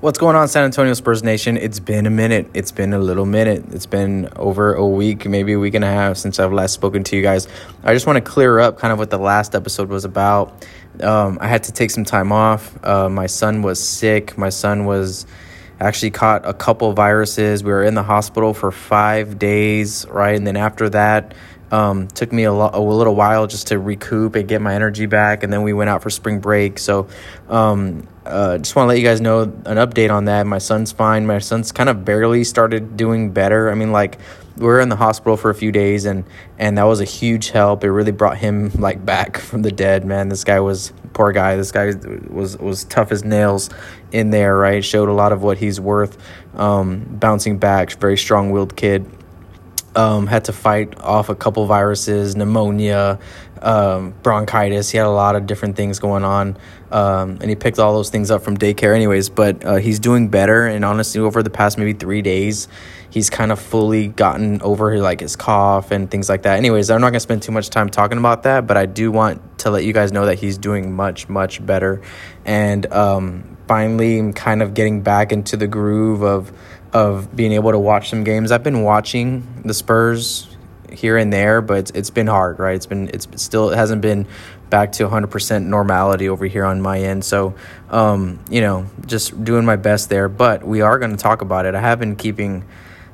What's going on, San Antonio Spurs Nation? It's been a minute. It's been a little minute. It's been over a week, maybe a week and a half since I've last spoken to you guys. I just want to clear up kind of what the last episode was about. Um, I had to take some time off. Uh, my son was sick. My son was actually caught a couple viruses. We were in the hospital for five days, right? And then after that, um, took me a, lo- a little while just to recoup and get my energy back, and then we went out for spring break. So, um, uh, just want to let you guys know an update on that. My son's fine. My son's kind of barely started doing better. I mean, like we were in the hospital for a few days, and and that was a huge help. It really brought him like back from the dead. Man, this guy was poor guy. This guy was was tough as nails in there. Right, showed a lot of what he's worth. Um, bouncing back, very strong willed kid um, had to fight off a couple viruses, pneumonia, um, bronchitis. He had a lot of different things going on, um, and he picked all those things up from daycare, anyways. But uh, he's doing better, and honestly, over the past maybe three days, he's kind of fully gotten over like his cough and things like that. Anyways, I'm not gonna spend too much time talking about that, but I do want to let you guys know that he's doing much, much better, and um, finally, I'm kind of getting back into the groove of of being able to watch some games. I've been watching the Spurs here and there, but it's, it's been hard, right? It's been it's still it hasn't been back to 100% normality over here on my end. So, um, you know, just doing my best there. But we are going to talk about it. I have been keeping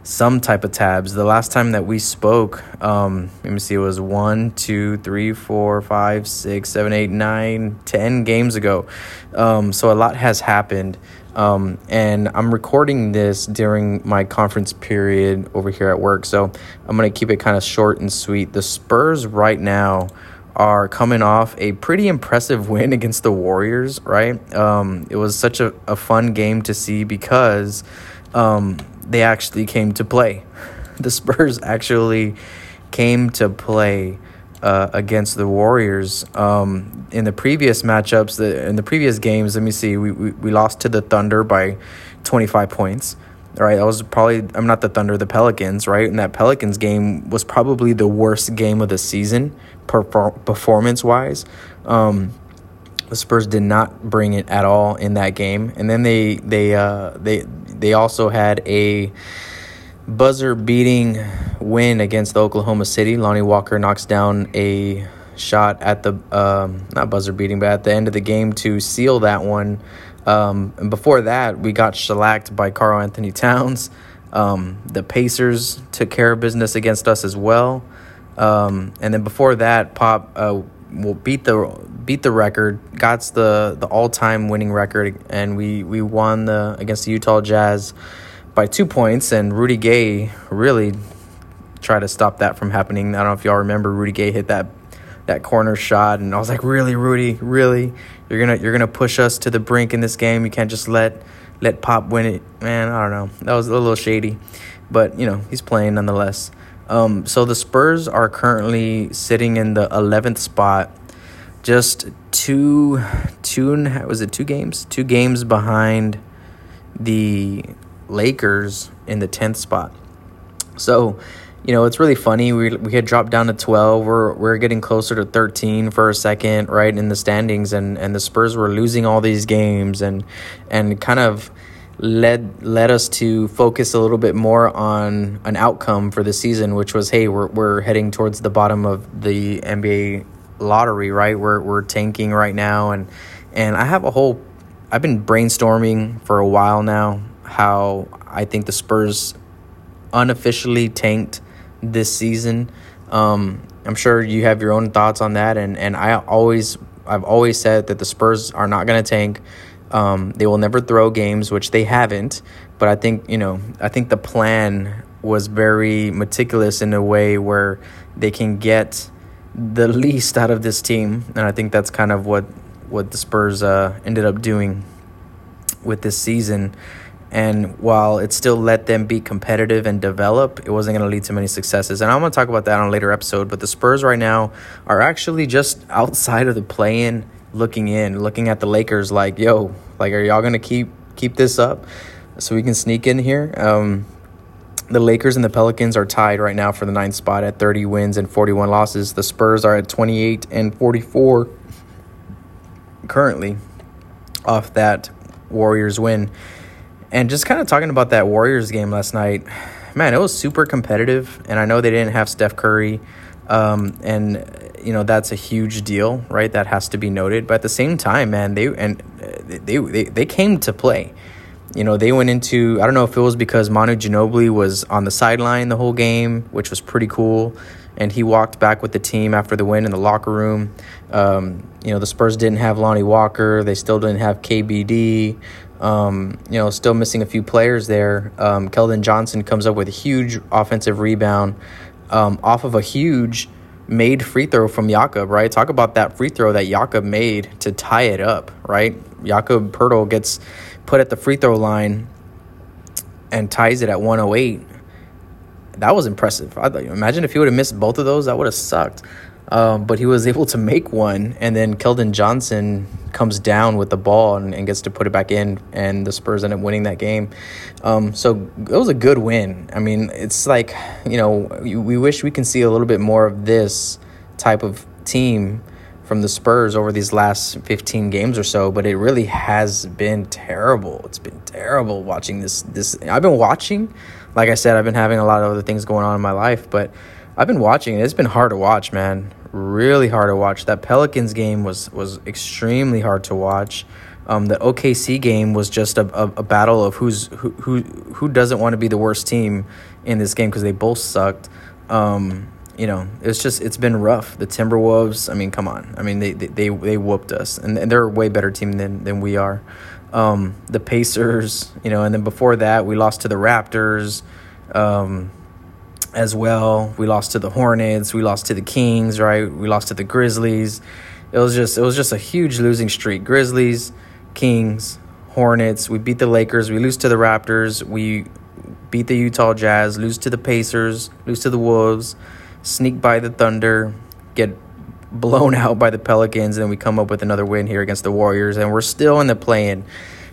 some type of tabs. The last time that we spoke, um, let me see, it was one, two, three, four, five, six, seven, eight, nine, ten games ago. Um, so a lot has happened. Um, and I'm recording this during my conference period over here at work. So I'm going to keep it kind of short and sweet. The Spurs right now are coming off a pretty impressive win against the Warriors, right? Um, it was such a, a fun game to see because um, they actually came to play. The Spurs actually came to play uh, against the Warriors. Um, in the previous matchups, the, in the previous games, let me see, we, we, we lost to the Thunder by 25 points. Right, that was probably I'm not the Thunder, the Pelicans, right? And that Pelicans game was probably the worst game of the season, performance wise. Um, the Spurs did not bring it at all in that game, and then they they uh, they they also had a buzzer beating win against the Oklahoma City. Lonnie Walker knocks down a shot at the um, not buzzer beating, but at the end of the game to seal that one. Um, and before that, we got shellacked by Karl-Anthony Towns. Um, the Pacers took care of business against us as well. Um, and then before that, Pop uh, will beat the beat the record, got the the all time winning record, and we we won the against the Utah Jazz by two points, and Rudy Gay really tried to stop that from happening. I don't know if y'all remember Rudy Gay hit that that corner shot, and I was like, really, Rudy, really, you're gonna you're gonna push us to the brink in this game. You can't just let let Pop win it, man. I don't know. That was a little shady, but you know he's playing nonetheless. Um, so the Spurs are currently sitting in the 11th spot, just two, two was it two games? Two games behind the Lakers in the 10th spot. So, you know, it's really funny. We, we had dropped down to 12. We're, we're getting closer to 13 for a second, right, in the standings. And, and the Spurs were losing all these games and, and kind of led led us to focus a little bit more on an outcome for the season, which was, hey, we're, we're heading towards the bottom of the NBA lottery, right? We're, we're tanking right now. And, and I have a whole, I've been brainstorming for a while now how I think the Spurs unofficially tanked this season. Um, I'm sure you have your own thoughts on that, and and I always I've always said that the Spurs are not going to tank. Um, they will never throw games, which they haven't. But I think you know I think the plan was very meticulous in a way where they can get the least out of this team, and I think that's kind of what what the Spurs uh, ended up doing with this season. And while it still let them be competitive and develop, it wasn't going to lead to many successes. And I'm going to talk about that on a later episode. But the Spurs right now are actually just outside of the play-in, looking in, looking at the Lakers like, yo, like, are y'all going to keep keep this up so we can sneak in here? Um, the Lakers and the Pelicans are tied right now for the ninth spot at 30 wins and 41 losses. The Spurs are at 28 and 44 currently off that Warriors win. And just kind of talking about that Warriors game last night, man, it was super competitive. And I know they didn't have Steph Curry. Um, and you know that's a huge deal, right? That has to be noted. But at the same time, man, they and they they they came to play. You know, they went into I don't know if it was because Manu Ginobili was on the sideline the whole game, which was pretty cool, and he walked back with the team after the win in the locker room. Um, you know, the Spurs didn't have Lonnie Walker, they still didn't have KBD. Um, you know, still missing a few players there. Um, Keldon Johnson comes up with a huge offensive rebound um, off of a huge made free throw from Jakob, right? Talk about that free throw that Jakob made to tie it up, right? Jakob Poeltl gets put at the free throw line and ties it at 108. That was impressive. I, thought, imagine if he would have missed both of those, that would have sucked. Um, but he was able to make one, and then Keldon Johnson comes down with the ball and, and, gets to put it back in, and the Spurs end up winning that game. Um, so it was a good win. I mean, it's like you know we wish we can see a little bit more of this type of team from the Spurs over these last 15 games or so, but it really has been terrible. It's been terrible watching this. This I've been watching, like I said, I've been having a lot of other things going on in my life, but I've been watching. it. It's been hard to watch, man. Really hard to watch. That Pelicans game was was extremely hard to watch. Um, the OKC game was just a, a, a battle of who's who who who doesn't want to be the worst team in this game because they both sucked. Um, you know, it's just it's been rough. The Timberwolves, I mean, come on. I mean, they they they, they whooped us, and, and they're a way better team than than we are. Um, the Pacers, you know, and then before that, we lost to the Raptors. Um, as well. We lost to the Hornets, we lost to the Kings, right? We lost to the Grizzlies. It was just it was just a huge losing streak. Grizzlies, Kings, Hornets. We beat the Lakers. We lose to the Raptors. We beat the Utah Jazz. Lose to the Pacers. Lose to the Wolves. Sneak by the Thunder. Get blown out by the Pelicans. And then we come up with another win here against the Warriors. And we're still in the play-in.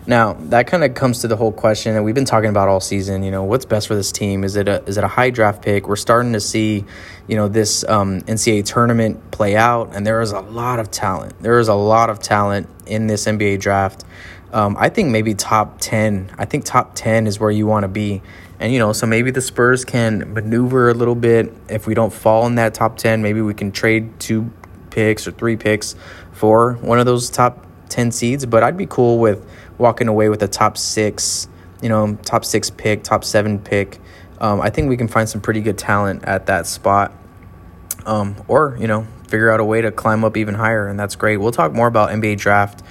Now that kind of comes to the whole question that we've been talking about all season. You know, what's best for this team? Is it a is it a high draft pick? We're starting to see, you know, this um, NCAA tournament play out, and there is a lot of talent. There is a lot of talent in this NBA draft. Um, I think maybe top ten. I think top ten is where you want to be, and you know, so maybe the Spurs can maneuver a little bit. If we don't fall in that top ten, maybe we can trade two picks or three picks for one of those top ten seeds. But I'd be cool with walking away with a top six, you know, top six pick, top seven pick. Um, I think we can find some pretty good talent at that spot. Um, or, you know, figure out a way to climb up even higher, and that's great. We'll talk more about NBA draft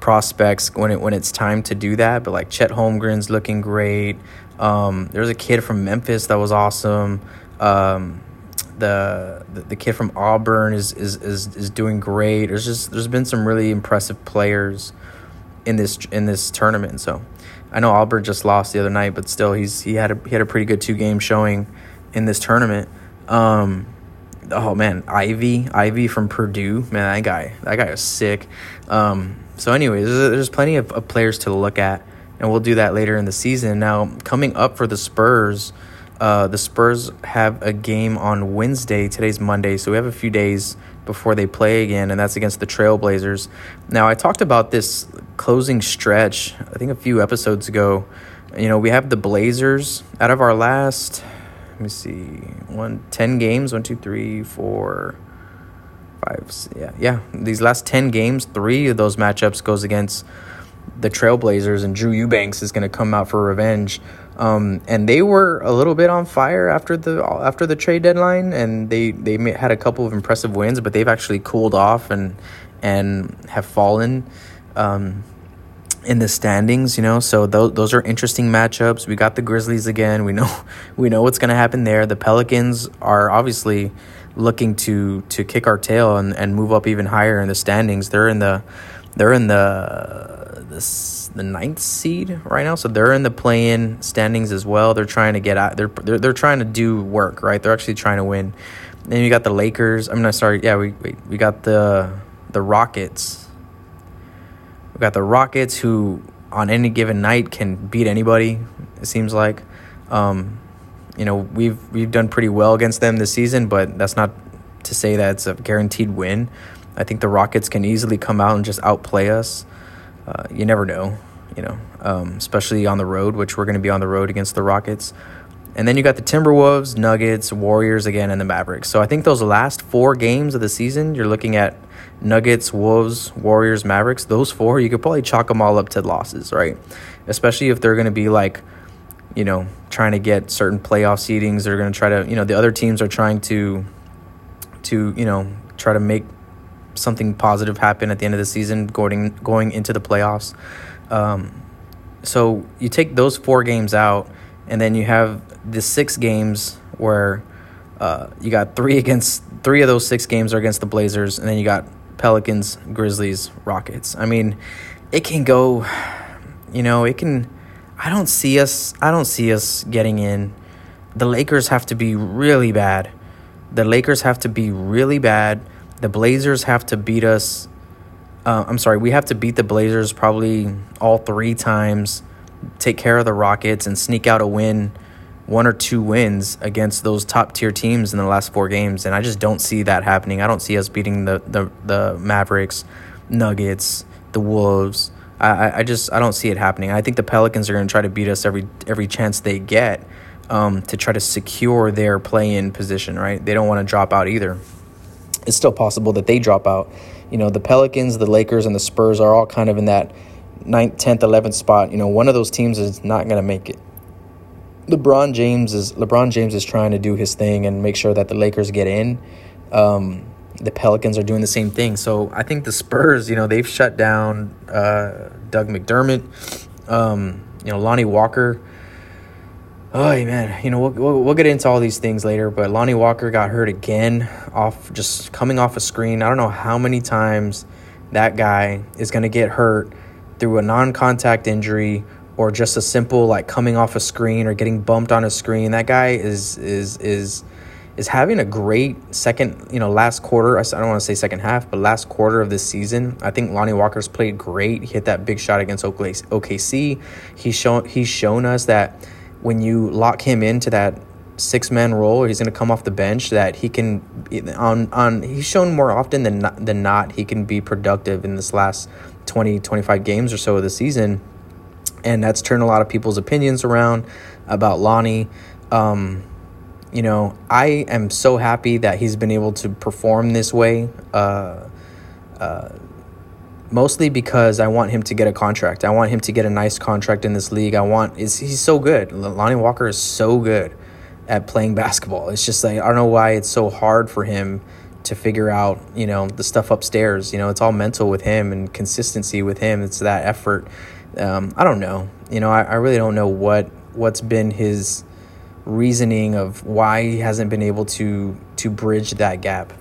prospects when it when it's time to do that. But like Chet Holmgren's looking great. Um, there's a kid from Memphis that was awesome. Um, the, the the kid from Auburn is, is is is doing great. There's just there's been some really impressive players in this in this tournament. So I know Albert just lost the other night, but still he's he had a he had a pretty good two game showing in this tournament. Um, oh man, Ivey Ivey from Purdue, man, that guy that guy is sick. Um, so anyways, there's, there's plenty of, of players to look at, and we'll do that later in the season. Now coming up for the Spurs. Uh, the Spurs have a game on Wednesday. Today's Monday, so we have a few days before they play again, and that's against the Trailblazers. Now, I talked about this closing stretch, I think a few episodes ago. You know, we have the Blazers out of our last, let me see, one, 10 games, one, two, three, four, five, yeah, yeah. These last 10 games, three of those matchups goes against the Trailblazers, and Drew Eubanks is going to come out for revenge. Um, and they were a little bit on fire after the after the trade deadline, and they they had a couple of impressive wins, but they've actually cooled off and and have fallen um, in the standings. You know, so those those are interesting matchups. We got the Grizzlies again. We know we know what's going to happen there. The Pelicans are obviously looking to to kick our tail and, and move up even higher in the standings. They're in the they're in the this the ninth seed right now, so they're in the play-in standings as well. They're trying to get out. They're they're, they're trying to do work, right? They're actually trying to win. Then you got the Lakers. I'm not sorry. Yeah, we we, we got the the Rockets. We got the Rockets who on any given night can beat anybody. It seems like. Um, you know we've we've done pretty well against them this season, but that's not to say that it's a guaranteed win. I think the Rockets can easily come out and just outplay us. Uh, you never know. you know, um, especially on the road, which we're going to be on the road against the Rockets. And then you got the Timberwolves, Nuggets, Warriors again, and the Mavericks. So I think those last four games of the season, you're looking at Nuggets, Wolves, Warriors, Mavericks. Those four, you could probably chalk them all up to losses, right? Especially if they're going to be like, you know, trying to get certain playoff seedings. They're going to try to, you know, the other teams are trying to, to you know, try to make something positive happen at the end of the season, going going into the playoffs. Um, so you take those four games out, and then you have the six games where uh, you got three against three of those six games are against the Blazers, and then you got Pelicans, Grizzlies, Rockets. I mean, it can go. You know, it can. I don't see us. I don't see us getting in. The Lakers have to be really bad. The Lakers have to be really bad. The Blazers have to beat us. Uh, I'm sorry, we have to beat the Blazers probably all three times, take care of the Rockets, and sneak out a win, one or two wins against those top tier teams in the last four games. And I just don't see that happening. I don't see us beating the the, the Mavericks, Nuggets, the Wolves. I, I just I don't see it happening. I think the Pelicans are going to try to beat us every every chance they get um, to try to secure their play in position. Right? They don't want to drop out either it's still possible that they drop out. You know, the Pelicans, the Lakers, and the Spurs are all kind of in that 9th, 10th, 11th spot. You know, one of those teams is not going to make it. LeBron James is LeBron James is trying to do his thing and make sure that the Lakers get in. Um, the Pelicans are doing the same thing. So I think the Spurs, you know, they've shut down uh, Doug McDermott. Um, you know, Lonnie Walker Oh man, you know we'll, we'll, we'll get into all these things later, but Lonnie Walker got hurt again off just coming off a screen. I don't know how many times that guy is going to get hurt through a non-contact injury or just a simple like coming off a screen or getting bumped on a screen. That guy is is is is having a great second, you know, last quarter. I don't want to say second half, but last quarter of this season. I think Lonnie Walker's played great. He hit that big shot against OKC. He's shown he's shown us that when you lock him into that six man role, he's going to come off the bench. That he can on on he's shown more often than not, than not he can be productive in this last 20, 25 games or so of the season, and that's turned a lot of people's opinions around about Lonnie. Um, you know, I am so happy that he's been able to perform this way. Uh, uh, mostly because I want him to get a contract. I want him to get a nice contract in this league. I want is he's so good. Lonnie Walker is so good at playing basketball. It's just like I don't know why it's so hard for him to figure out, you know, the stuff upstairs. You know, it's all mental with him and consistency with him. It's that effort. Um, I don't know. You know, I, I really don't know what what's been his reasoning of why he hasn't been able to to bridge that gap.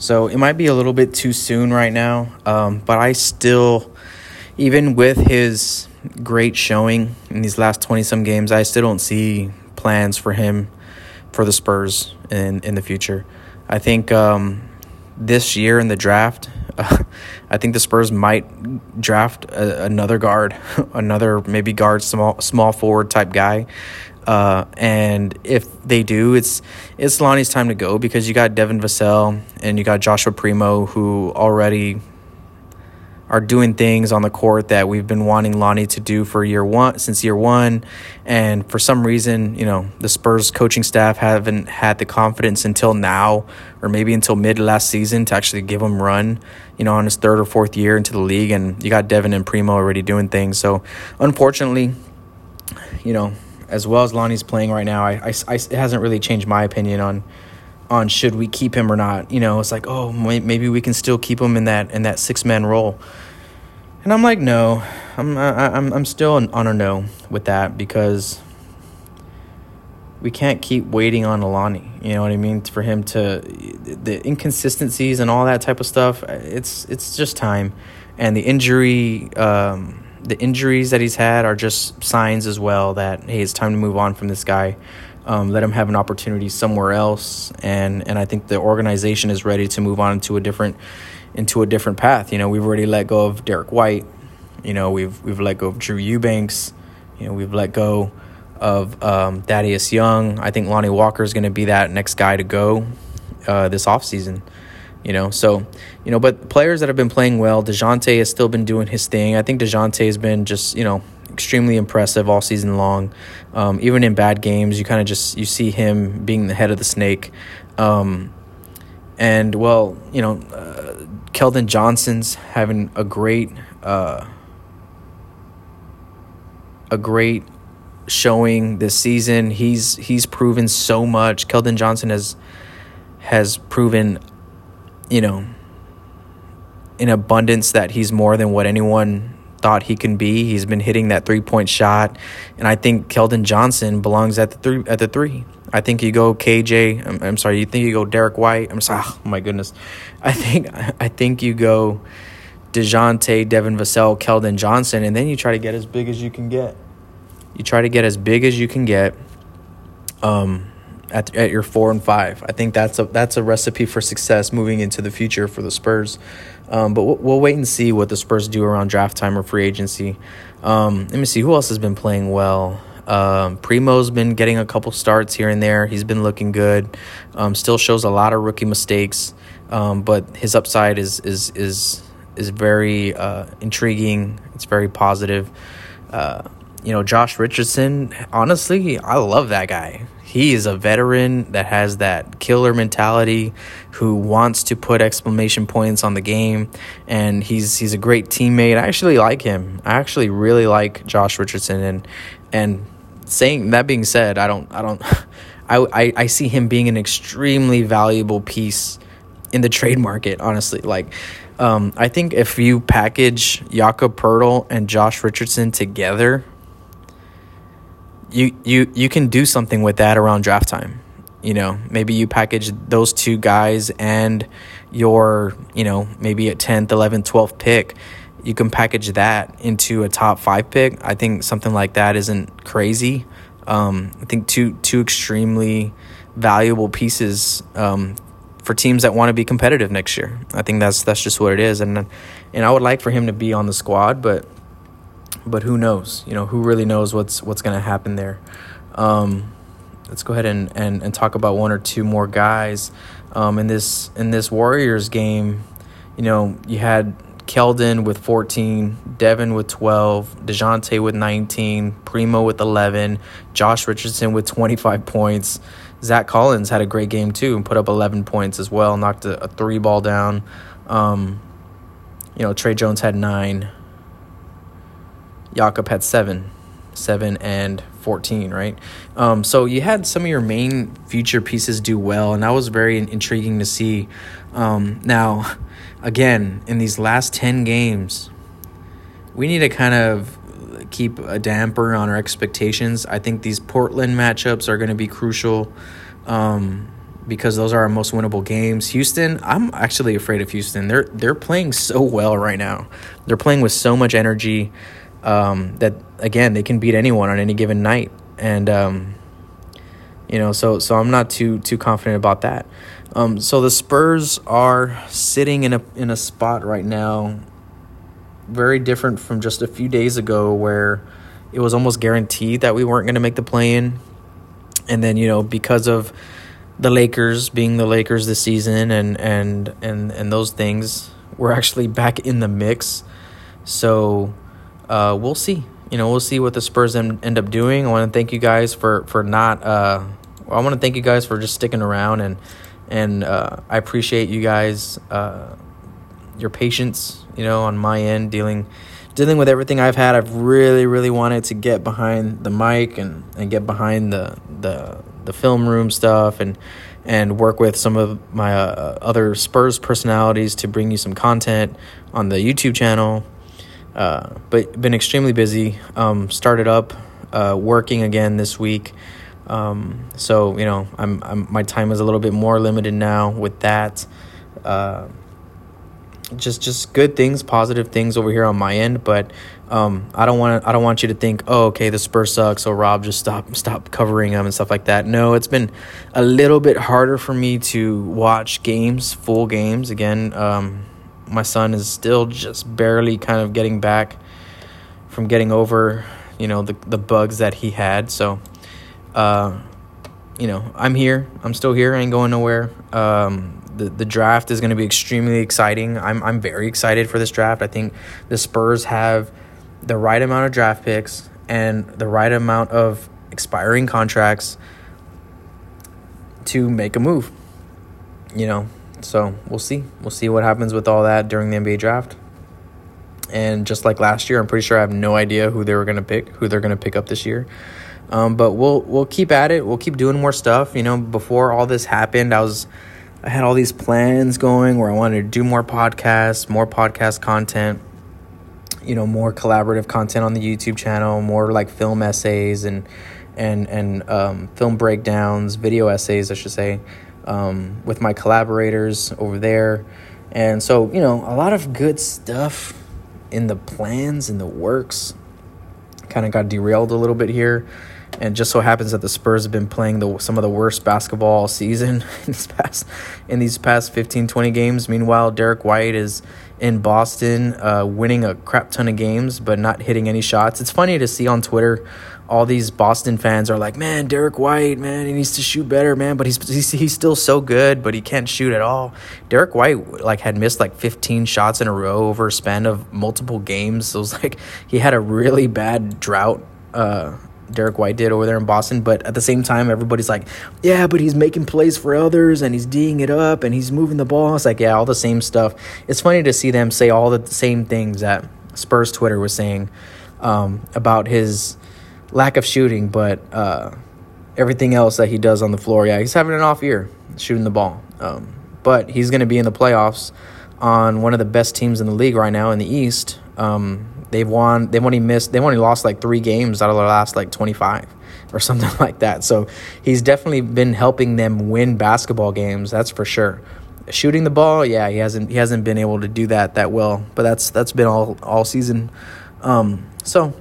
So it might be a little bit too soon right now, um, but I still, even with his great showing in these last 20 some games, I still don't see plans for him for the Spurs in, in the future. I think um, this year in the draft, uh, I think the Spurs might draft a, another guard, another maybe guard, small small forward type guy. Uh, and if they do, it's it's Lonnie's time to go because you got Devin Vassell and you got Joshua Primo who already are doing things on the court that we've been wanting Lonnie to do for year one since year one, and for some reason, you know, the Spurs coaching staff haven't had the confidence until now, or maybe until mid last season, to actually give him run, you know, on his third or fourth year into the league, and you got Devin and Primo already doing things. So, unfortunately, you know, as well as Lonnie's playing right now, I, I, I, it hasn't really changed my opinion on on should we keep him or not. You know, it's like, oh, maybe we can still keep him in that in that six man role. And I'm like, no, I'm I, I'm I'm still on a no with that because we can't keep waiting on Alani. You know what I mean? For him to the inconsistencies and all that type of stuff. It's it's just time, and the injury. Um, the injuries that he's had are just signs as well that hey, it's time to move on from this guy. Um, let him have an opportunity somewhere else, and and I think the organization is ready to move on into a different into a different path. You know, we've already let go of Derrick White. You know, we've we've let go of Drew Eubanks. You know, we've let go of um, Thaddeus Young. I think Lonnie Walker is going to be that next guy to go uh, this offseason. You know, so you know, but players that have been playing well, Dejounte has still been doing his thing. I think Dejounte has been just you know extremely impressive all season long. Um, even in bad games, you kind of just you see him being the head of the snake. Um, and well, you know, uh, Keldon Johnson's having a great uh, a great showing this season. He's he's proven so much. Keldon Johnson has has proven, you know, in abundance that he's more than what anyone thought he can be. He's been hitting that three point shot, and I think Keldon Johnson belongs at the three. At the three, I think you go KJ. I'm, I'm sorry. You think you go Derrick White? I'm sorry. Oh my goodness. I think I think you go Dejounte, Devin Vassell, Keldon Johnson, and then you try to get as big as you can get. You try to get as big as you can get. Um, at, at your four and five. I think that's a that's a recipe for success moving into the future for the Spurs. Um, but we'll, we'll, wait and see what the Spurs do around draft time or free agency. Um, let me see who else has been playing well. Um, Primo's been getting a couple starts here and there. He's been looking good. Um, still shows a lot of rookie mistakes, um, but his upside is is is is very uh, intriguing. It's very positive. Uh, you know, Josh Richardson. Honestly, I love that guy he is a veteran that has that killer mentality who wants to put exclamation points on the game and he's he's a great teammate. I actually like him. I actually really like Josh Richardson and and saying that being said, I don't I don't I I, I see him being an extremely valuable piece in the trade market, honestly. Like um, I think if you package Jakob Poeltl and Josh Richardson together, you you you can do something with that around draft time. You know, maybe you package those two guys and your, you know, maybe a 10th, 11th, 12th pick. You can package that into a top five pick. I think something like that isn't crazy. Um, I think two two extremely valuable pieces um, for teams that want to be competitive next year. I think that's that's just what it is, and and I would like for him to be on the squad, but but who knows? You know, who really knows what's what's going to happen there? Um, let's go ahead and, and, and talk about one or two more guys um, in this in this Warriors game. You know, you had Keldon with 14, Devin with 12, Dejounte with 19, Primo with 11, Josh Richardson with 25 points. Zach Collins had a great game too and put up 11 points as well, knocked a, a three ball down. Um, you know, Tre Jones had nine. Jakob had seven, seven and 14, right? Um, so you had some of your main future pieces do well, and that was very intriguing to see. Um, now, again, in these last 10 games, we need to kind of keep a damper on our expectations. I think these Portland matchups are going to be crucial um, because those are our most winnable games. Houston, I'm actually afraid of Houston. They're they're playing so well right now. They're playing with so much energy um, that again they can beat anyone on any given night, and um, you know, so so I'm not too too confident about that. Um, so the Spurs are sitting in a in a spot right now, very different from just a few days ago, where it was almost guaranteed that we weren't going to make the play in, and then you know because of the Lakers being the Lakers this season and and and and those things, we're actually back in the mix. So uh, we'll see. You know, we'll see what the Spurs end, end up doing. I want to thank you guys for for not. Uh, I want to thank you guys for just sticking around and and uh, I appreciate you guys uh, your patience. You know, on my end, dealing dealing with everything I've had. I've really really wanted to get behind the mic and and get behind the the the film room stuff and and work with some of my uh, other Spurs personalities to bring you some content on the YouTube channel uh, but been extremely busy. Um, started up uh, working again this week. Um, so you know, I'm, I'm, my time is a little bit more limited now with that. Uh, just just good things, positive things over here on my end, but um, I don't want I don't want you to think, oh, okay, the Spurs suck, so Rob just stop stop covering them and stuff like that. No, it's been a little bit harder for me to watch games, full games again. Um, my son is still just barely kind of getting back from getting over, you know, the the bugs that he had. So, uh, you know, I'm here. I'm still here. I ain't going nowhere. Um, the, the draft is going to be extremely exciting. I'm I'm very excited for this draft. I think the Spurs have the right amount of draft picks and the right amount of expiring contracts to make a move. You know, so we'll see. We'll see what happens with all that during the NBA draft. And just like last year, I'm pretty sure I have no idea who they were going to pick, who they're going to pick up this year. Um, but we'll we'll keep at it. We'll keep doing more stuff. You know, before all this happened, I was I had all these plans going where I wanted to do more podcasts, more podcast content. You know, more collaborative content on the YouTube channel, more like film essays and and and um, film breakdowns, video essays, I should say, um, with my collaborators over there. And so, you know, a lot of good stuff in the plans, in the works. Kind of got derailed a little bit here and just so happens that the Spurs have been playing the some of the worst basketball season in these past in these past 15 20 games. Meanwhile, Derrick White is in Boston uh, winning a crap ton of games but not hitting any shots. It's funny to see on Twitter all these Boston fans are like, "Man, Derrick White, man, he needs to shoot better, man, but he's he's, he's still so good, but he can't shoot at all." Derrick White like had missed like 15 shots in a row over a span of multiple games. So it was like he had a really bad drought uh, Derrick White did over there in Boston. But at the same time, everybody's like, yeah, but he's making plays for others and he's D'ing it up and he's moving the ball. It's like, yeah, all the same stuff. It's funny to see them say all the same things that Spurs Twitter was saying um, about his lack of shooting, but uh, everything else that he does on the floor. Yeah, he's having an off year shooting the ball. Um, but he's going to be in the playoffs on one of the best teams in the league right now in the East. Um, They've won. They've only missed. They've only lost like three games out of their last like twenty five or something like that. So he's definitely been helping them win basketball games. That's for sure. Shooting the ball, yeah, he hasn't he hasn't been able to do that that well. But that's that's been all all season. Um, so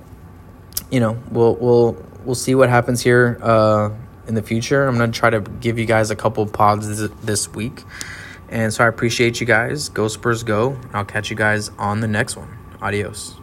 you know we'll we'll we'll see what happens here uh, in the future. I'm gonna try to give you guys a couple pods this, this week. And so I appreciate you guys. Go Spurs, go. I'll catch you guys on the next one. Adios.